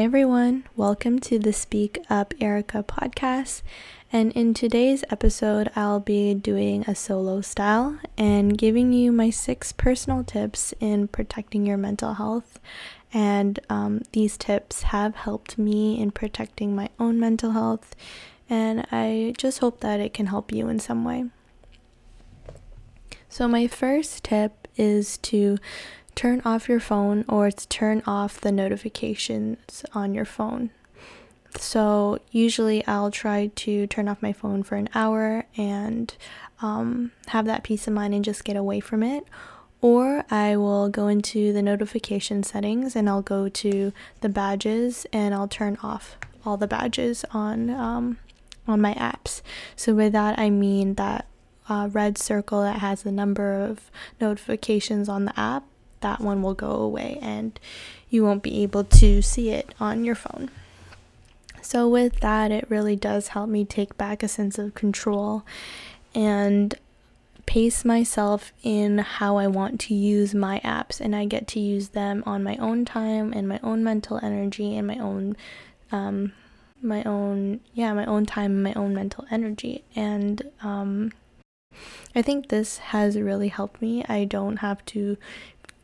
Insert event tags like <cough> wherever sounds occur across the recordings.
Hi, everyone. Welcome to the Speak Up Erica podcast. And in today's episode, I'll be doing a solo style and giving you my six personal tips in protecting your mental health. And um, these tips have helped me in protecting my own mental health. And I just hope that it can help you in some way. So, my first tip is to turn off your phone or to turn off the notifications on your phone. So, usually I'll try to turn off my phone for an hour and um, have that peace of mind and just get away from it. Or I will go into the notification settings and I'll go to the badges and I'll turn off all the badges on um, on my apps. So by that I mean that uh, red circle that has the number of notifications on the app that one will go away and you won't be able to see it on your phone. So, with that, it really does help me take back a sense of control and pace myself in how I want to use my apps, and I get to use them on my own time and my own mental energy and my own, um, my own, yeah, my own time and my own mental energy. And, um, I think this has really helped me. I don't have to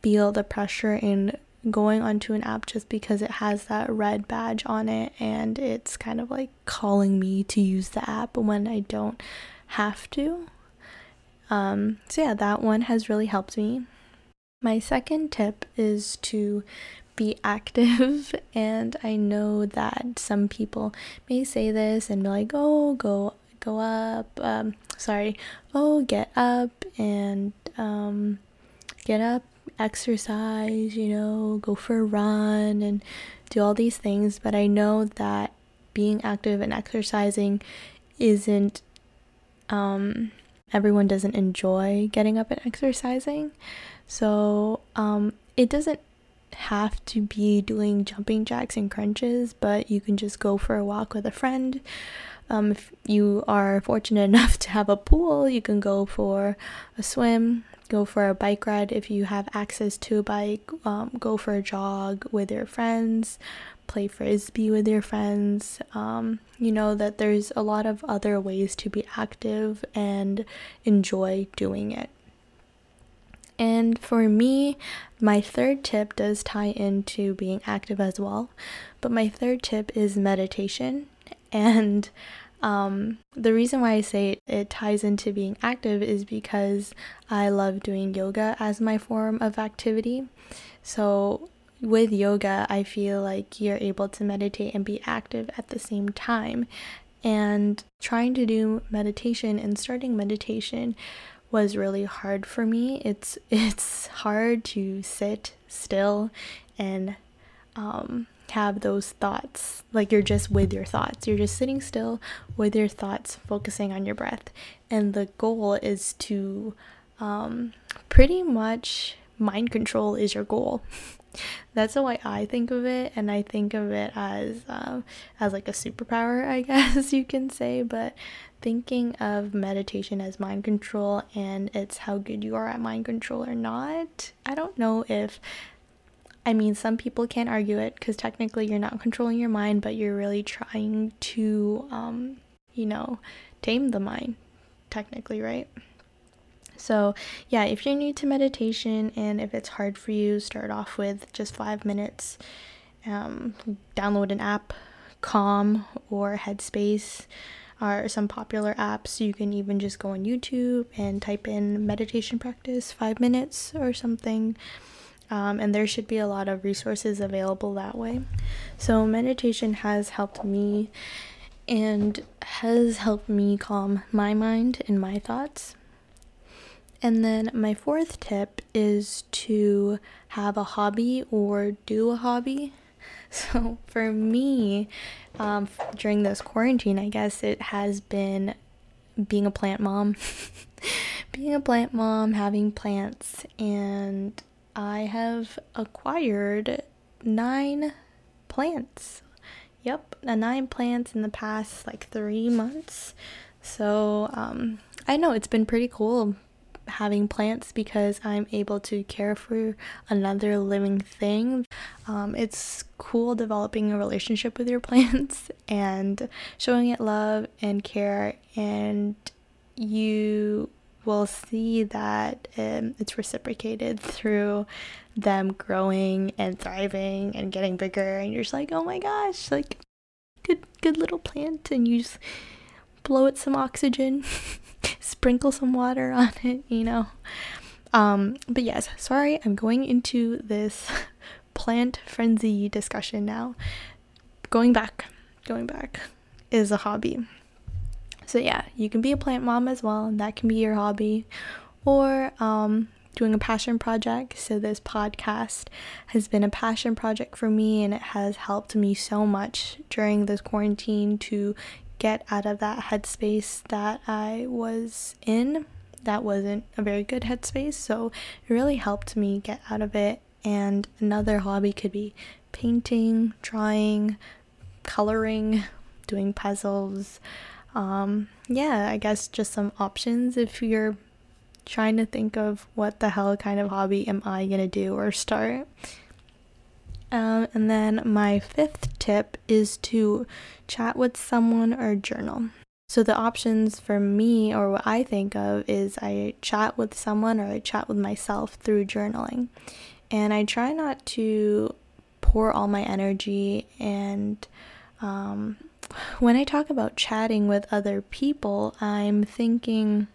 feel the pressure in going onto an app just because it has that red badge on it and it's kind of like calling me to use the app when I don't have to. Um, so, yeah, that one has really helped me. My second tip is to be active, <laughs> and I know that some people may say this and be like, oh, go go up um sorry oh get up and um get up exercise, you know, go for a run and do all these things, but I know that being active and exercising isn't um everyone doesn't enjoy getting up and exercising. So, um it doesn't have to be doing jumping jacks and crunches, but you can just go for a walk with a friend. Um, if you are fortunate <laughs> enough to have a pool, you can go for a swim go for a bike ride if you have access to a bike. Um, go for a jog with your friends play frisbee with your friends. Um, you know that there's a lot of other ways to be active and enjoy doing it. And for me my third tip does tie into being active as well but my third tip is meditation and um, the reason why I say it, it ties into being active is because I love doing yoga as my form of activity. So, with yoga, I feel like you're able to meditate and be active at the same time. And trying to do meditation and starting meditation was really hard for me. It's <laughs> it's hard to sit still and um, have those thoughts like you're just with your thoughts. You're just sitting still with your thoughts focusing on your breath. And the goal is to um, pretty much mind control is your goal. <laughs> That's the way i think of it and i think of it as um, as like a superpower i <laughs> guess you can say. But thinking of meditation as mind control and it's how good you are at mind control or not i don't know if I mean, some people can't argue it because technically you're not controlling your mind, but you're really trying to, um, you know, tame the mind, technically, right? So, yeah, if you're new to meditation and if it's hard for you, start off with just five minutes. Um, download an app, Calm or Headspace are some popular apps. You can even just go on YouTube and type in meditation practice five minutes or something um, and there should be a lot of resources available that way. So, meditation has helped me and has helped me calm my mind and my thoughts. And then, my fourth tip is to have a hobby or do a hobby. <laughs> So, for me, um, during this quarantine, I guess it has been being a plant mom. <laughs> being a plant mom, having plants, and I have acquired nine plants. Yep, nine plants in the past like three months. So um, I know it's been pretty cool having plants because I'm able to care for another living thing. Um, it's cool developing a relationship with your <laughs> plants and showing it love and care, and you will see that um, it's reciprocated through them growing and thriving and getting bigger and you're just like oh my gosh like good good little plant and you just blow it some oxygen <laughs> sprinkle some water <laughs> on it you know? Um but yes sorry i'm going into this <laughs> plant frenzy discussion now. Going back going back is a hobby so yeah, you can be a plant mom as well, and that can be your hobby, or um, doing a passion project. So this podcast has been a passion project for me, and it has helped me so much during this quarantine to get out of that headspace that I was in. That wasn't a very good headspace, so it really helped me get out of it. And another hobby could be painting, drawing, coloring, doing puzzles um, yeah, I guess just some options if you're trying to think of what the hell kind of hobby am I gonna do or start. Um, and then my fifth tip is to chat with someone or journal. So the options for me or what I think of is I chat with someone or I chat with myself through journaling. And I try not to pour all my energy and um, when I talk about chatting with other people, I'm thinking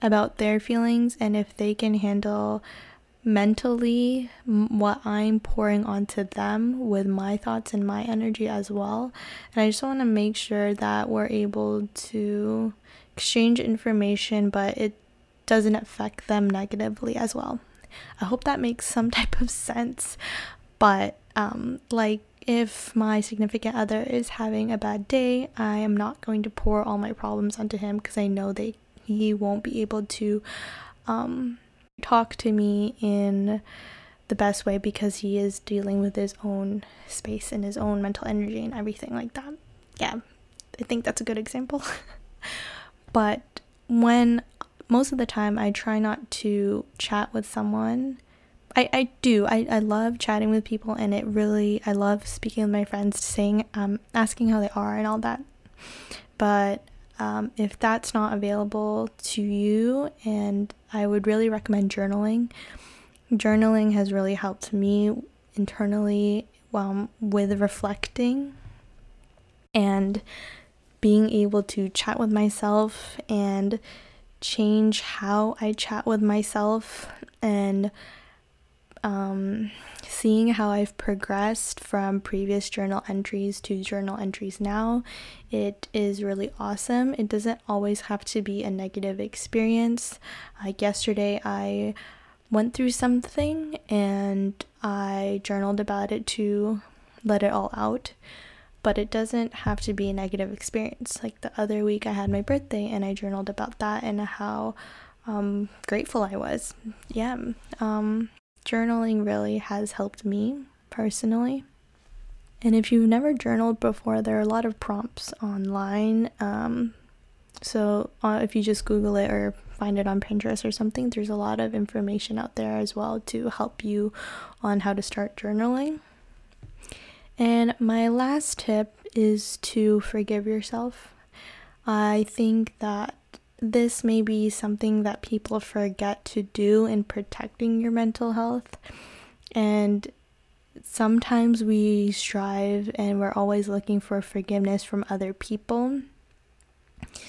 about their feelings and if they can handle mentally what I'm pouring onto them with my thoughts and my energy as well. And I just want to make sure that we're able to exchange information, but it doesn't affect them negatively as well. I hope that makes some <laughs> type of sense. But um, like if my significant other is having a bad day, I am not going to pour all my problems onto him because I know that he won't be able to um, talk to me in the best way because he is dealing with his own space and his own mental energy and everything like that. Yeah, I think that's a good example. <laughs> but when most of the time I try not to chat with someone I, I do. I, I love chatting with people and it really I love speaking with my friends, saying um asking how they are and all that. But um, if that's not available to you and I would really recommend journaling. Journaling has really helped me internally um, with reflecting and being able to chat with myself and change how I chat with myself and um, seeing how I've progressed from previous journal entries to journal entries now, it is really awesome. It doesn't always have to be a negative experience. Like yesterday, I went through something and I journaled about it to let it all out. But it doesn't have to be a negative experience. Like the other week, I had my birthday and I journaled about that and how um, grateful I was. Yeah. Um, journaling really has helped me personally. And if you've never journaled before, there are a lot of prompts online. Um, so uh, if you just Google it or find it on Pinterest or something, there's a lot of information out there as well to help you on how to start journaling. And my last tip is to forgive yourself. I think that this may be something that people forget to do in protecting your mental health. And sometimes we strive and we're always looking for forgiveness from other people.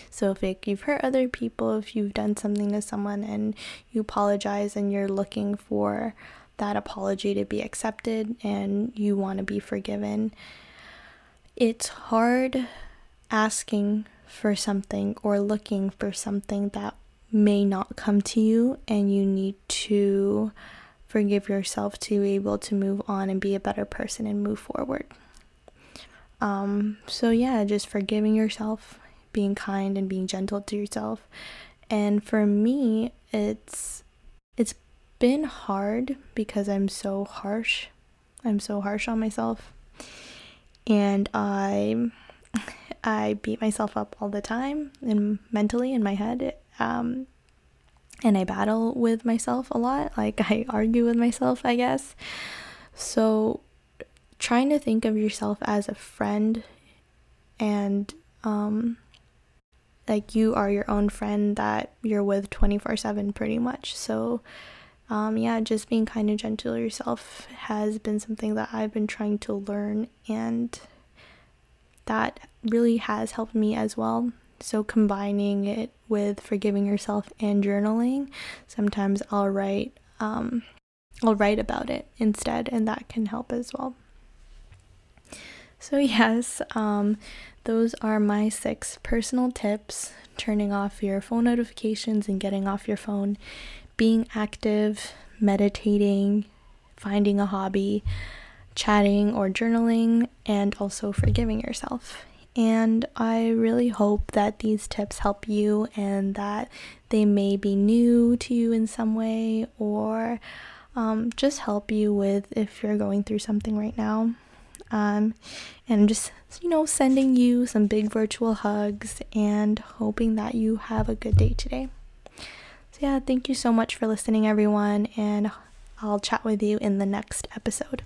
So, if you've hurt other people, if you've done something to someone and you apologize and you're looking for that apology to be accepted and you want to be forgiven, it's hard asking for something or looking for something that may not come to you, and you need to forgive yourself to be able to move on and be a better person and move forward. Um, so, yeah, just forgiving yourself, being kind and being gentle to yourself. And for me, it's it's been hard because I'm so harsh. I'm so harsh on myself. And I I beat myself up all the time and mentally in my head. Um, and I battle with myself a lot. Like I <laughs> argue with myself, I guess. So trying to think of yourself as a friend and um like you are your own friend that you're with 24/7 pretty much. So um yeah, just being kind and gentle to yourself has been something that I've been trying to learn and that really has helped me as well. So combining it with forgiving yourself and journaling, sometimes I'll write um I'll write about it instead and that can help as well. So <laughs> yes, um those are my six personal tips turning off your phone notifications and getting off your phone, being active, meditating, finding a hobby, chatting or journaling, and also forgiving yourself. And I really hope that these tips help you and that they may be new to you in some way or um, just help you with if you're going through something right now. Um, and just, you know, sending you some big virtual hugs and hoping that you have a good day today. So, yeah, thank you so much for listening, everyone, and I'll chat with you in the next episode.